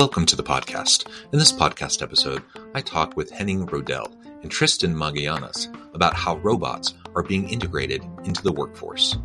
Welcome to the podcast. In this podcast episode, I talk with Henning Roedel and Tristen Magallanes about how robots are being integrated into the workforce.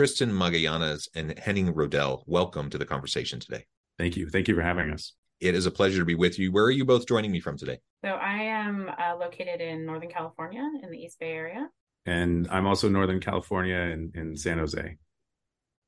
Tristen Magallanes and Henning Roedel, welcome to the conversation today. Thank you. Thank you for having us. It is a pleasure to be with you. Where are you both joining me from today? So I am uh, located in Northern California in the East Bay area. And I'm also Northern California in, in San Jose.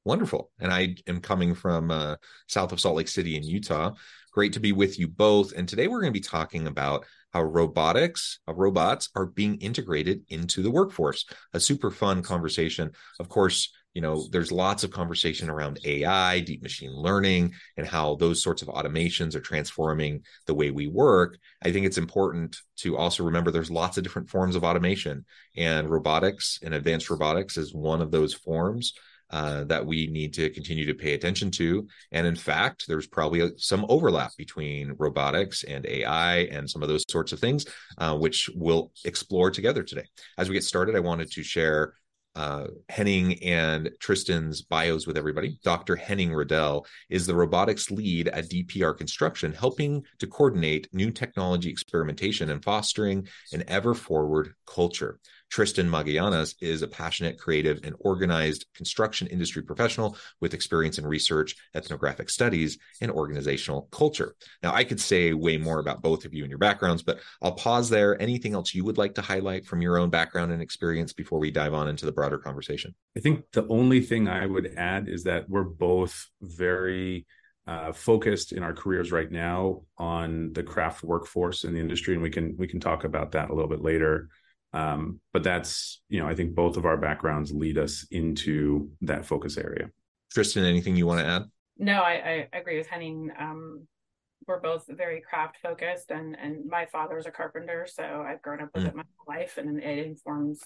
Wonderful. And I am coming from uh, south of Salt Lake City in Utah. Great to be with you both. And today we're going to be talking about how robotics, how robots are being integrated into the workforce. A super fun conversation. Of course, you know there's lots of conversation around ai deep machine learning and how those sorts of automations are transforming the way we work i think it's important to also remember there's lots of different forms of automation and robotics and advanced robotics is one of those forms uh, that we need to continue to pay attention to. And in fact, there's probably some overlap between robotics and AI and some of those sorts of things, uh, which we'll explore together today. As we get started, I wanted to share uh, Henning and Tristen's bios with everybody. Dr. Henning Roedel is the robotics lead at DPR Construction, helping to coordinate new technology experimentation and fostering an ever forward culture. Tristen Magallanes is a passionate, creative, and organized construction industry professional with experience in research, ethnographic studies, and organizational culture. Now, I could say way more about both of you and your backgrounds, but I'll pause there. Anything else you would like to highlight from your own background and experience before we dive on into the broader conversation? I think the only thing I would add is that we're both very uh, focused in our careers right now on the craft workforce in the industry, and we can we can talk about that a little bit later. Um, but that's, you know, I think both of our backgrounds lead us into that focus area. Tristen, anything you want to add? No, I, I agree with Henning. Um, we're both very craft focused, and and my father's a carpenter, so I've grown up with mm. it my whole life, and it informs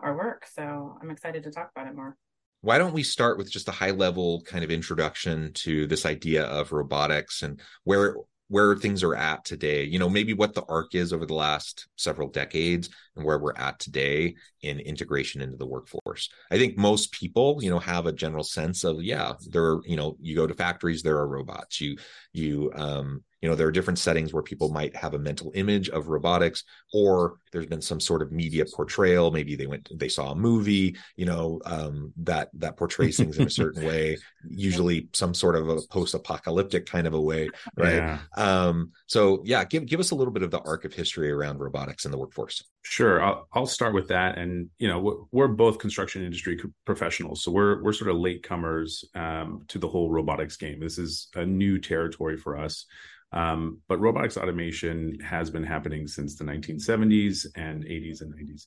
our work. So I'm excited to talk about it more. Why don't we start with just a high level kind of introduction to this idea of robotics and where where things are at today you know maybe what the arc is over the last several decades and where we're at today in integration into the workforce. I think most people you know have a general sense of yeah there are you know you go to factories there are robots. You you um you know there are different settings where people might have a mental image of robotics or there's been some sort of media portrayal. Maybe they went they saw a movie you know um, that that portrays things in a certain way usually some sort of a post-apocalyptic kind of a way right? Yeah. um so yeah give give us a little bit of the arc of history around robotics in the workforce. Sure. I'll, I'll start with that. And you know we're, we're both construction industry professionals so we're we're sort of latecomers um, to the whole robotics game. This is a new territory for us um, but robotics automation has been happening since the 1970s and 80s and 90s.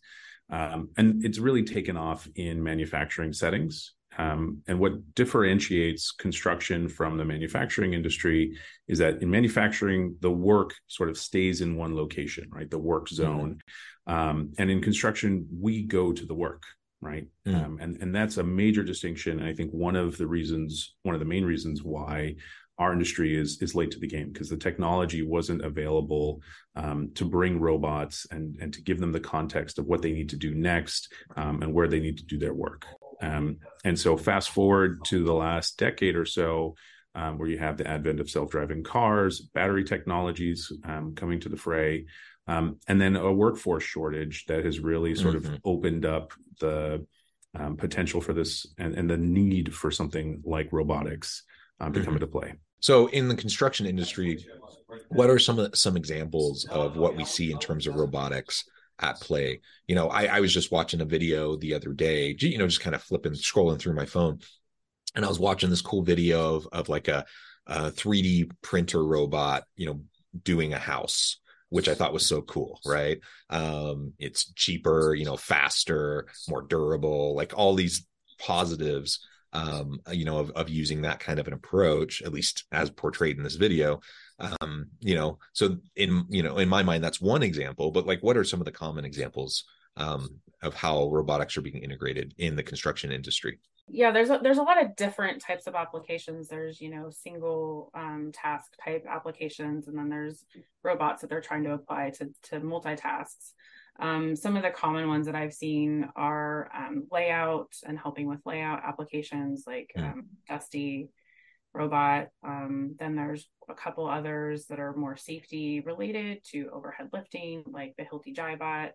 Um, and it's really taken off in manufacturing settings. Um, and what differentiates construction from the manufacturing industry is that in manufacturing, the work sort of stays in one location, right? The work mm-hmm. zone. Mm-hmm. and in construction, we go to the work, right? Mm-hmm. and and that's a major distinction. And I think one of the reasons, one of the main reasons why our industry is is late to the game because the technology wasn't available um, to bring robots and and to give them the context of what they need to do next um, and where they need to do their work. Um, and so, fast forward to the last decade or so, um, where you have the advent of self driving cars, battery technologies um, coming to the fray, um, and then a workforce shortage that has really sort mm-hmm. of opened up the potential for this and, and the need for something like robotics um, to mm-hmm. come into play. So in the construction industry, what are some some examples of what we see in terms of robotics at play? You know, I, I was just watching a video the other day, you know, just kind of flipping, scrolling through my phone, and I was watching this cool video of of like a, a 3D printer robot, you know, doing a house which I thought was so cool, right? Um, it's cheaper, you know, faster, more durable, like all these positives um, you know, of, of using that kind of an approach, at least as portrayed in this video. Um, you know, so in you know, in my mind, that's one example. But like, what are some of the common examples um, of how robotics are being integrated in the construction industry? Yeah, there's a, there's a lot of different types of applications. There's you know single um, task type applications, and then there's robots that they're trying to apply to to multitasks. Um, some of the common ones that I've seen are um, layout and helping with layout applications like mm. um, Dusty Robot. Um, then there's a couple others that are more safety related to overhead lifting, like the Hilti Jaibot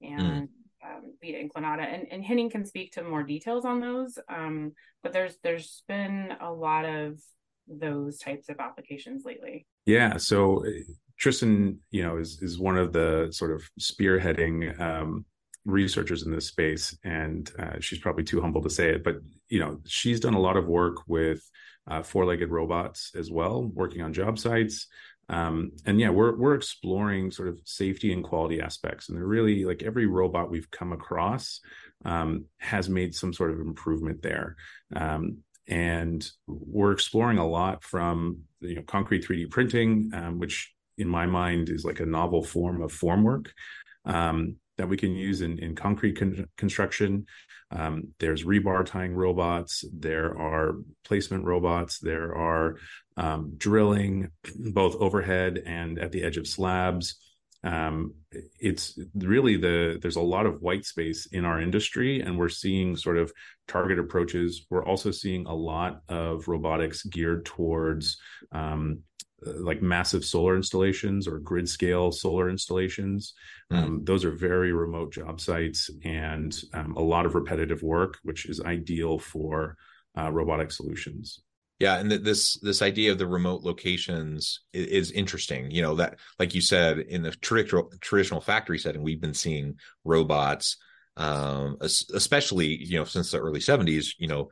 and mm. um, Vita Inclinata. And, and Henning can speak to more details on those. Um, but there's there's been a lot of those types of applications lately. Yeah. So Tristen, you know, is is one of the sort of spearheading um, researchers in this space, and uh, she's probably too humble to say it, but you know, she's done a lot of work with uh, four-legged robots as well, working on job sites. Um, and yeah, we're we're exploring sort of safety and quality aspects, and they're really like every robot we've come across um, has made some sort of improvement there. Um, and we're exploring a lot from you know concrete 3D printing, um, which in my mind is like a novel form of formwork um, that we can use in, in concrete con- construction. Um, there's rebar tying robots. There are placement robots. There are um, drilling both overhead and at the edge of slabs. Um, it's really the there's a lot of white space in our industry, and we're seeing sort of target approaches. We're also seeing a lot of robotics geared towards um, like massive solar installations or grid scale solar installations. Mm. Um, those are very remote job sites and um, a lot of repetitive work, which is ideal for uh, robotic solutions. Yeah, and th- this this idea of the remote locations is, is, interesting. You know that, like you said, in the traditional traditional factory setting, we've been seeing robots, um, especially you know since the early '70s. You know,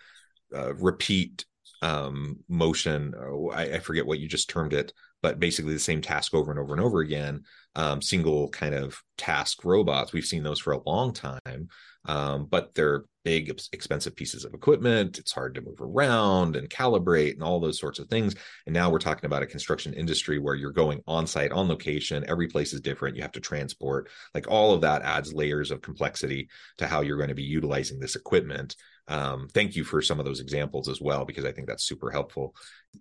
uh, repeat um, motion. I, I, forget what you just termed it, but basically the same task over and over and over again. Um, single kind of task robots. We've seen those for a long time, um, but they're big, expensive pieces of equipment. It's hard to move around and calibrate and all those sorts of things. And now we're talking about a construction industry where you're going on site, on location. Every place is different. You have to transport. Like all of that adds layers of complexity to how you're going to be utilizing this equipment um, thank you for some of those examples as well because i think that's super helpful.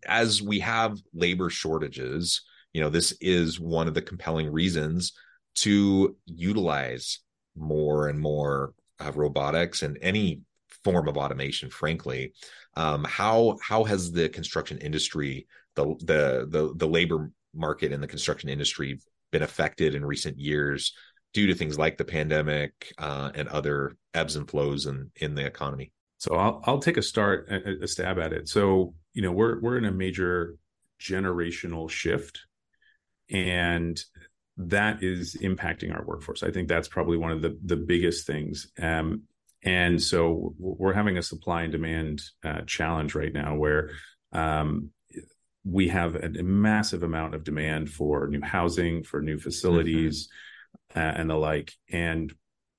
As we have labor shortages you know this is one of the compelling reasons to utilize more and more uh, robotics and any form of automation frankly. Um, how how has the construction industry the the the, the labor market in the construction industry been affected in recent years due to things like the pandemic uh, and other ebbs and flows in in the economy. So I'll I'll take a start a, a stab at it. So you know we're we're in a major generational shift, and that is impacting our workforce. I think that's probably one of the the biggest things. Um, and so we're having a supply and demand uh, challenge right now where um, we have a, a, massive amount of demand for new housing, for new facilities, mm-hmm. uh, and the like. And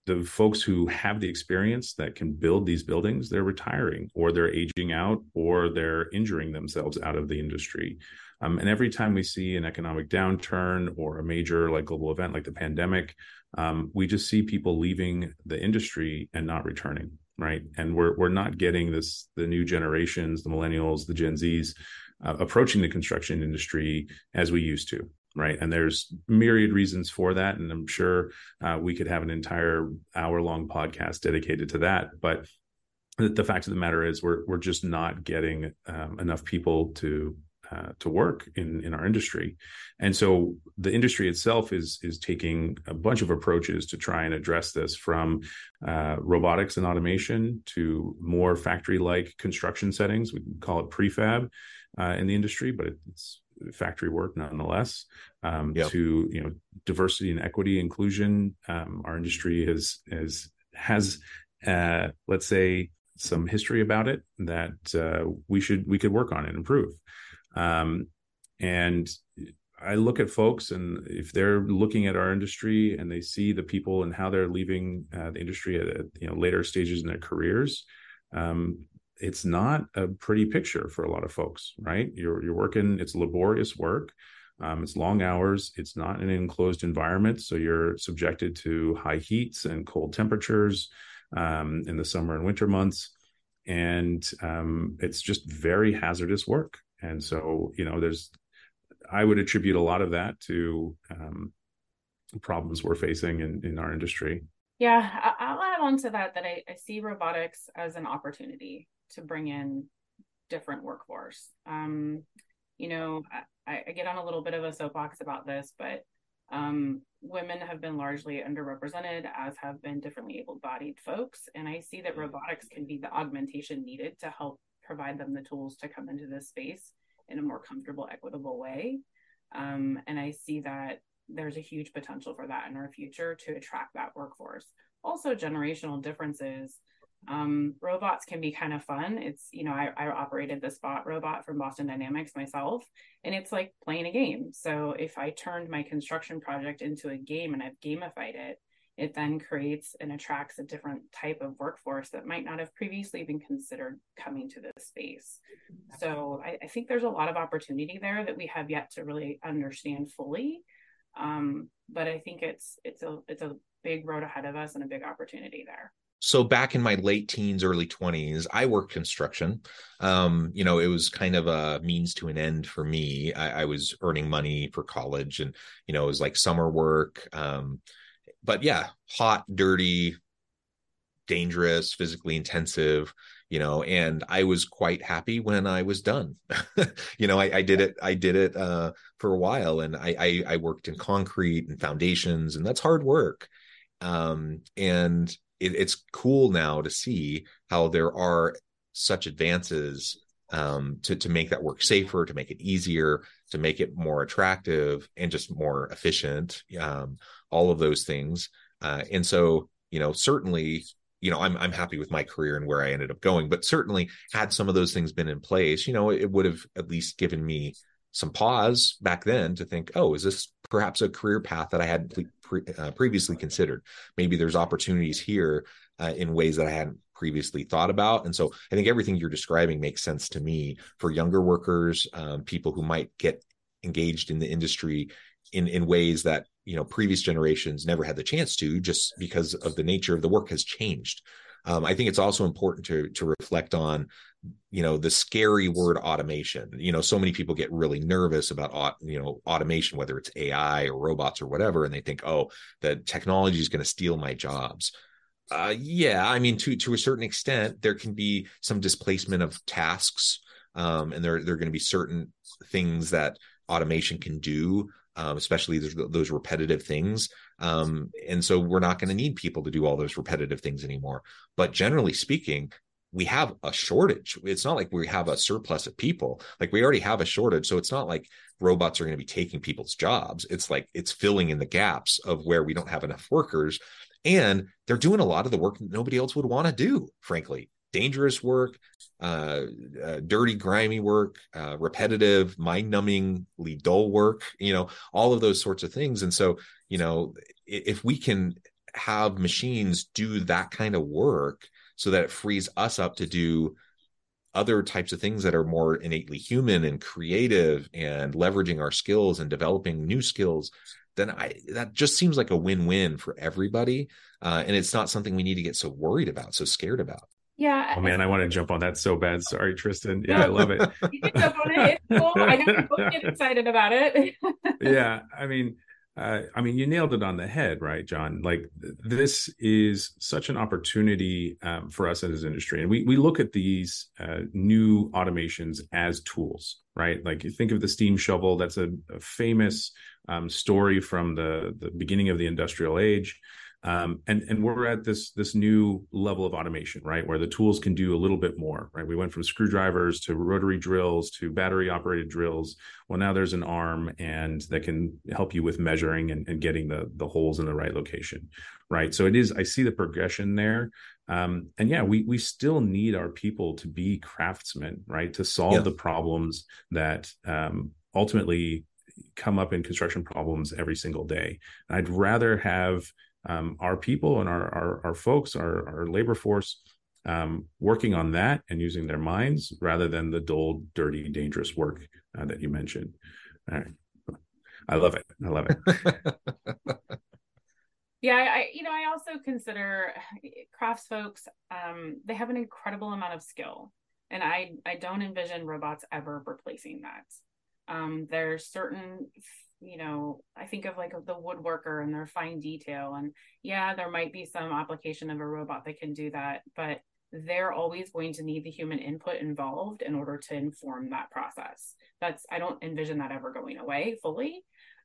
the folks who have the experience that can build these buildings they're retiring or they're aging out or they're injuring themselves out of the industry. Um, and every time we see an economic downturn or a major like global event like the pandemic um, we just see people leaving the industry and not returning right? And we're we're not getting this the new generations the millennials the gen z's uh, approaching the construction industry as we used to right? And there's myriad reasons for that and i'm sure uh, we could have an entire hour long podcast dedicated to that but the, fact of the matter is we're we're just not getting um, enough people to uh, to work in in our industry. And so the industry itself is is taking a bunch of approaches to try and address this from uh, robotics and automation to more factory like construction settings. We call it prefab uh, in the industry, but it's factory work nonetheless. Um, Yep. To you know, diversity and equity inclusion. Um, our industry has has has uh, let's say some history about it that uh, we should we could work on and improve. Um, and I look at folks, and if they're looking at our industry and they see the people and how they're leaving uh, the industry at, at you know later stages in their careers, um, it's not a pretty picture for a lot of folks, right? You're you're working; it's laborious work. Um, it's long hours. It's not an enclosed environment, so you're subjected to high heats and cold temperatures um, in the summer and winter months, and um, it's just very hazardous work. And so, you know, there's I would attribute a lot of that to um, problems we're facing in, in our industry. Yeah, I'll add on to that that I, I see robotics as an opportunity to bring in different workforce. Um, you know, I, I get on a little bit of a soapbox about this, but um, women have been largely underrepresented, as have been differently able bodied folks. And I see that robotics can be the augmentation needed to help provide them the tools to come into this space in a more comfortable, equitable way. Um, and I see that there's a huge potential for that in our future to attract that workforce. Also, generational differences. Um, robots can be kind of fun. It's, you know, I, I operated the Spot robot from Boston Dynamics myself, and it's like playing a game. So if I turned my construction project into a game and I've gamified it, it then creates and attracts a different type of workforce that might not have previously been considered coming to this space. So I, I think there's a lot of opportunity there that we have yet to really understand fully. Um, but I think it's it's a it's a big road ahead of us and a big opportunity there. So back in my late teens early 20s i worked construction. Um you know it was kind of a means to an end for me. I, I was earning money for college and you know it was like summer work. Um but yeah hot dirty dangerous physically intensive you know and i was quite happy when i was done. You know I, I did it i did it uh for a while and I, I i worked in concrete and foundations and that's hard work. Um and it, it's cool now to see how there are such advances um, to to make that work safer, to make it easier, to make it more attractive, and just more efficient. Um, all of those things, uh, and so you know, certainly, you know, I'm I'm happy with my career and where I ended up going. But certainly, had some of those things been in place, you know, it would have at least given me some pause back then to think, oh, is this perhaps a career path that I had pre- uh, previously considered? Maybe there's opportunities here uh, in ways that I hadn't previously thought about. And so I think everything you're describing makes sense to me for younger workers, um, people who might get engaged in the industry in in ways that you know previous generations never had the chance to, just because of the nature of the work has changed. Um, I think it's also important to to reflect on, you know, the scary word automation. You know, so many people get really nervous about you know automation, whether it's AI or robots or whatever, and they think, oh, the technology is going to steal my jobs. Uh, yeah, I mean, to to a certain extent, there can be some displacement of tasks, um, and there there are going to be certain things that automation can do, um, especially those, those repetitive things. Um, and so we're not going to need people to do all those repetitive things anymore. But generally speaking, we have a shortage. It's not like we have a surplus of people. Like we already have a shortage. So it's not like robots are going to be taking people's jobs. It's like it's filling in the gaps of where we don't have enough workers. And they're doing a lot of the work that nobody else would want to do, frankly. Dangerous work, uh, uh, dirty, grimy work, uh, repetitive, mind numbingly dull work, you know, all of those sorts of things. And so, you know, if we can have machines do that kind of work so that it frees us up to do other types of things that are more innately human and creative and leveraging our skills and developing new skills then I that just seems like a win-win for everybody, uh, and it's not something we need to get so worried about, so scared about. Yeah. Oh man, I want to jump on that so bad. Sorry, Tristen. Yeah, I love it. you can jump on it. It's cool. I know you both get excited about it. yeah, I mean, uh, I mean, you nailed it on the head, right, John? Like th- this is such an opportunity um, for us as an industry, and we we look at these uh, new automations as tools, right? Like you think of the steam shovel. That's a, a famous um, story from the the beginning of the industrial age. Um, and and we're at this this new level of automation, right, where the tools can do a little bit more, right? We went from screwdrivers to rotary drills to battery operated drills. Well, now there's an arm and that can help you with measuring and, and getting the the holes in the right location, right? So it is. I see the progression there, um, and yeah, we we still need our people to be craftsmen, right, to solve yeah. the problems that um, ultimately come up in construction problems every single day. I'd rather have um, our people and our our, our folks, our, our labor force, um, working on that and using their minds rather than the dull, dirty, dangerous work uh, that you mentioned. All right. I love it. I love it. yeah, I you know I also consider crafts folks. Um, they have an incredible amount of skill, and I I don't envision robots ever replacing that. Um, there's certain you know, I think of like the woodworker and their fine detail. And yeah, there might be some application of a robot that can do that, but they're always going to need the human input involved in order to inform that process. That's, I don't envision that ever going away fully.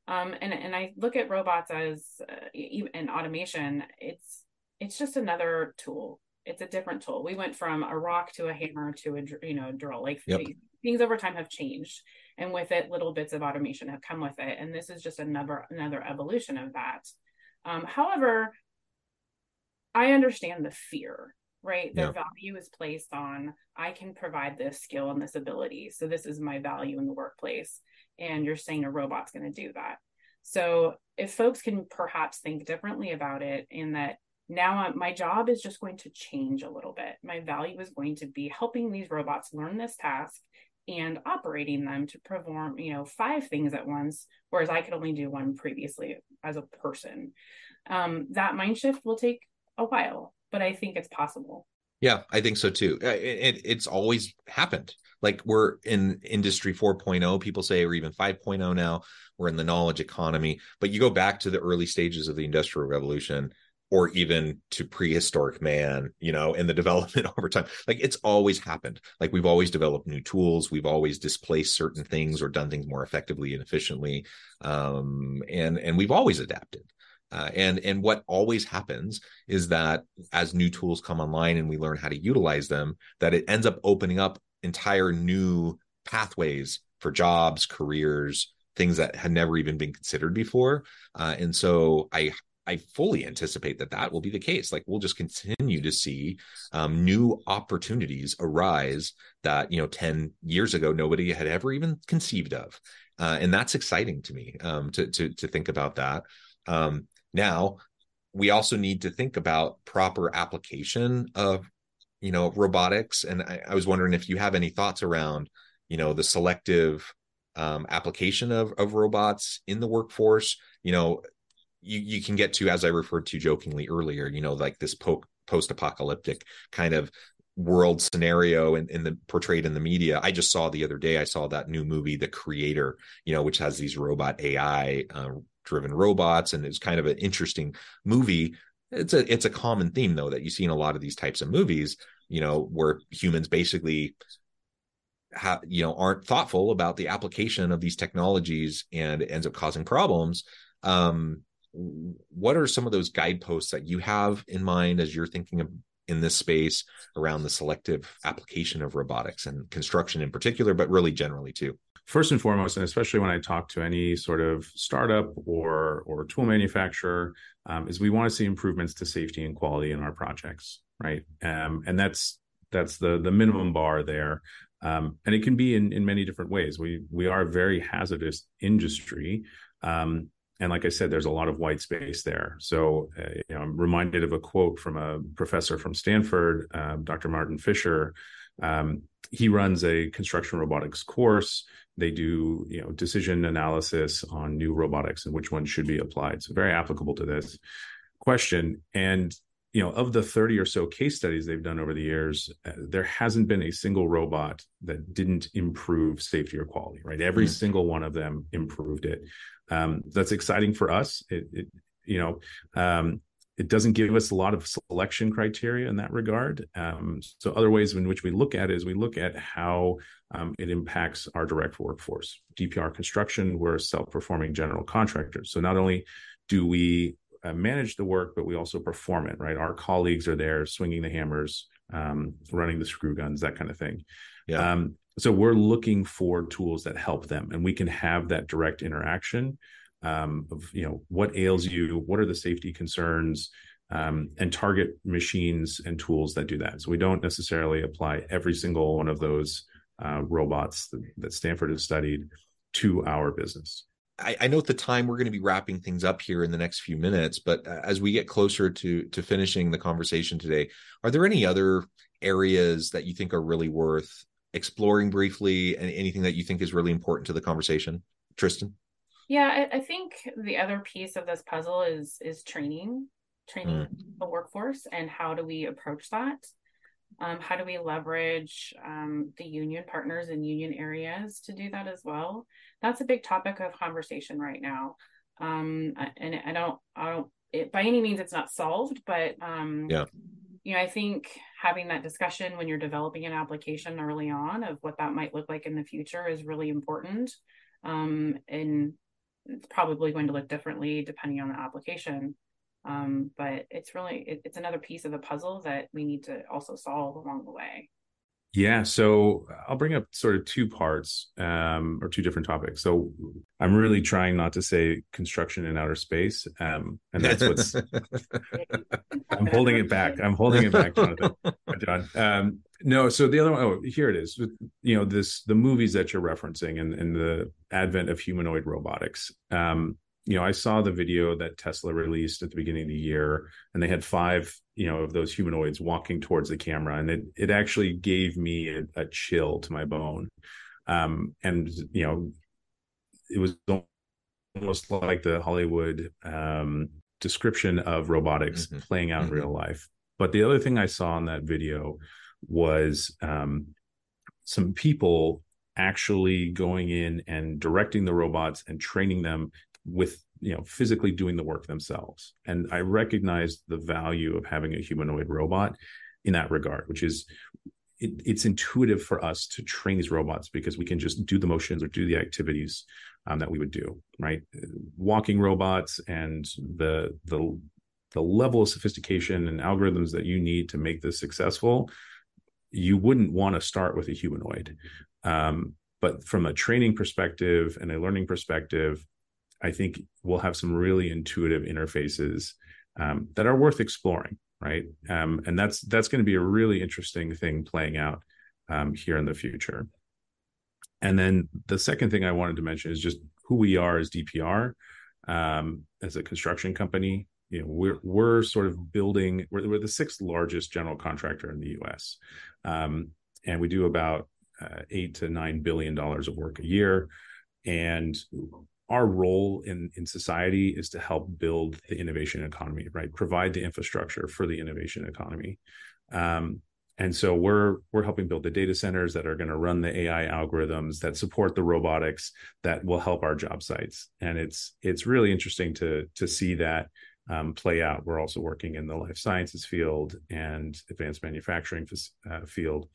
Um, and, and I look at robots as uh, in automation, it's, it's just another tool. It's a different tool. We went from a rock to a hammer to a, you know, drill. Like yep. things over time have changed and with it little bits of automation have come with it and this is just another another evolution of that. Um, however i understand the fear right? Their yeah. value is placed on i can provide this skill and this ability so this is my value in the workplace and you're saying a robot's going to do that. So if folks can perhaps think differently about it in that now my job is just going to change a little bit. My value is going to be helping these robots learn this task and operating them to perform, you know, five things at once, whereas I could only do one previously as a person. Um, that mind shift will take a while, but I think it's possible. Yeah, I think so too. It, it, it's always happened. Like we're in industry 4.0, people say, or even 5.0 now. We're in the knowledge economy. But you go back to the early stages of the Industrial Revolution, or even to prehistoric man, you know, and the development over time. Like it's always happened. Like we've always developed new tools, we've always displaced certain things or done things more effectively and efficiently, um, and and we've always adapted. Uh, and and what always happens is that as new tools come online and we learn how to utilize them, that it ends up opening up entire new pathways for jobs, careers, things that had never even been considered before. Uh, and so I I fully anticipate that that will be the case. Like we'll just continue to see um, new opportunities arise that you know ten years ago nobody had ever even conceived of, uh, and that's exciting to me um, to to to think about that. Um, now we also need to think about proper application of you know robotics, and I, I was wondering if you have any thoughts around you know the selective um, application of of robots in the workforce. You know, you you can get to as I referred to jokingly earlier, you know, like this po- post-apocalyptic kind of world scenario in, in the portrayed in the media. I just saw the other day. I saw that new movie, The Creator, you know, which has these robot AI uh, driven robots, and it's kind of an interesting movie. It's a it's a common theme though that you see in a lot of these types of movies. You know, where humans basically ha- you know aren't thoughtful about the application of these technologies and it ends up causing problems um what are some of those guideposts that you have in mind as you're thinking of in this space around the selective application of robotics and construction in particular, but really generally too? First and foremost, and especially when I talk to any sort of startup or or tool manufacturer, um, is we want to see improvements to safety and quality in our projects, right? Um, and that's that's the the minimum bar there. Um, and it can be in, in many different ways. We we are a very hazardous industry, um, and like I said, there's a lot of white space there. So uh, you know, I'm reminded of a quote from a professor from Stanford, uh, Dr. Martin Fischer. Um, he runs a construction robotics course. They do you know decision analysis on new robotics and which ones should be applied. So very applicable to this question. And you know, of the 30 or so case studies they've done over the years, uh, there hasn't been a single robot that didn't improve safety or quality, right? Every mm. single one of them improved it. Um, that's exciting for us. It, it you know, um, it doesn't give us a lot of selection criteria in that regard. Um, so other ways in which we look at it is we look at how um, it impacts our direct workforce. DPR construction, we're self-performing general contractors. So not only do we uh, manage the work, but we also perform it. Right, our colleagues are there swinging the hammers, um, running the screw guns, that kind of thing. Yeah. So we're looking for tools that help them, and we can have that direct interaction um, of you know what ails you, what are the safety concerns, um, and target machines and tools that do that. So we don't necessarily apply every single one of those uh, robots that, that, Stanford has studied to our business. I, I note the time we're going to be wrapping things up here in the next few minutes, but uh, as we get closer to to finishing the conversation today, are there any other areas that you think are really worth exploring briefly, and anything that you think is really important to the conversation, Tristen? Yeah, I, I think the other piece of this puzzle is is training training mm. the workforce and how do we approach that? Um, how do we leverage um, the union partners in union areas to do that as well? That's a big topic of conversation right now. Um, and i don't i don't it, by any means it's not solved but um, yeah you know i think having that discussion when you're developing an application early on of what that might look like in the future is really important um, and it's probably going to look differently depending on the application. Um, but it's really it, it's another piece of the puzzle that we need to also solve along the way yeah so i'll bring up sort of two parts um, or two different topics. So i'm really trying not to say construction in outer space um, and that's what's i'm holding it back. I'm holding it back jonathan. John. Um, no so the other one oh here it is. You know this the movies that you're referencing and, and the advent of humanoid robotics um, you know, I saw the video that Tesla released at the beginning of the year, and they had five, you know, of those humanoids walking towards the camera, and it it actually gave me a, a chill to my bone. Um, and you know, it was almost like the Hollywood um, description of robotics mm-hmm. playing out mm-hmm. in real life. But the other thing I saw in that video was um, some people actually going in and directing the robots and training them with you know physically doing the work themselves. And i recognize the value of having a humanoid robot in that regard which is it, it's intuitive for us to train these robots because we can just do the motions or do the activities um, that we would do right? Walking robots and the the the level of sophistication and algorithms that you need to make this successful you wouldn't want to start with a humanoid. Um, but from a training perspective and a learning perspective I think we'll have some really intuitive interfaces um, that are worth exploring, right? Um, and that's that's going to be a really interesting thing playing out um, here in the future. And then the second thing I wanted to mention is just who we are as DPR, um, as a construction company. You know, we're we're sort of building. We're, we're the sixth largest general contractor in the U.S., um, and we do about uh, eight to nine billion dollars of work a year. And our role in in society is to help build the innovation economy right? Provide the infrastructure for the innovation economy. Um, and so we're we're helping build the data centers that are going to run the ai algorithms that support the robotics that will help our job sites. And it's it's really interesting to to see that um, play out. We're also working in the life sciences field and advanced manufacturing uh, field.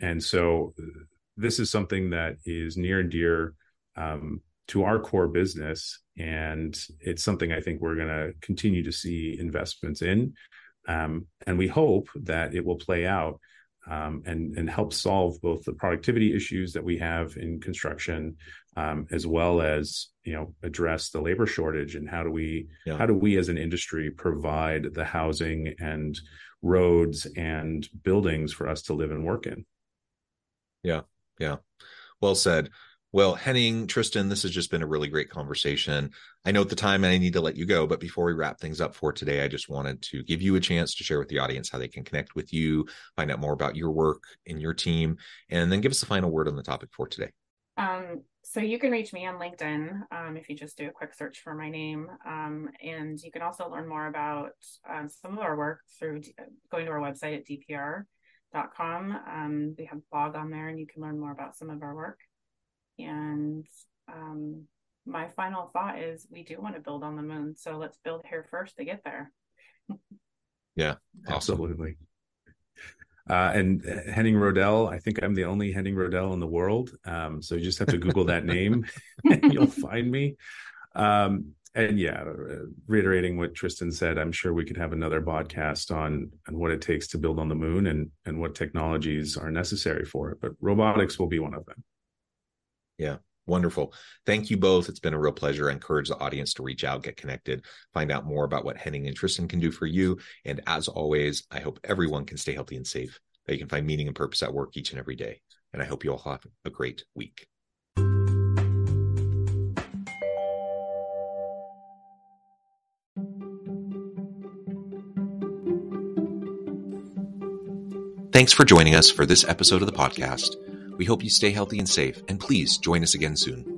And so this is something that is near and dear um, to our core business. And it's something I think we're going to continue to see investments in. Um, and we hope that it will play out um, and, and help solve both the productivity issues that we have in construction, um, as well as you know address the labor shortage and how do we yeah. how do we as an industry provide the housing and roads and buildings for us to live and work in. Yeah, yeah, well said. Well, Henning, Tristen, this has just been a really great conversation. I know at the time I need to let you go, but before we wrap things up for today, I just wanted to give you a chance to share with the audience how they can connect with you, find out more about your work and your team, and then give us a final word on the topic for today. Um, so you can reach me on LinkedIn um, if you just do a quick search for my name. Um, and you can also learn more about um, some of our work through d- going to our website at dpr.com. Um, we have a blog on there and you can learn more about some of our work. And um, my final thought is we do want to build on the moon. So let's build here first to get there. yeah, absolutely. Uh, and Henning Roedel, I think I'm the only Henning Roedel in the world. Um, so you just have to Google that name and you'll find me. Um, and yeah, reiterating what Tristen said, I'm sure we could have another podcast on on what it takes to build on the moon and and what technologies are necessary for it. But robotics will be one of them. Yeah, wonderful. Thank you both. It's been a real pleasure. I encourage the audience to reach out, get connected, find out more about what Henning and Tristen can do for you. And as always, I hope everyone can stay healthy and safe, that you can find meaning and purpose at work each and every day. And I hope you all have a great week. Thanks for joining us for this episode of the podcast. We hope you stay healthy and safe, and please join us again soon.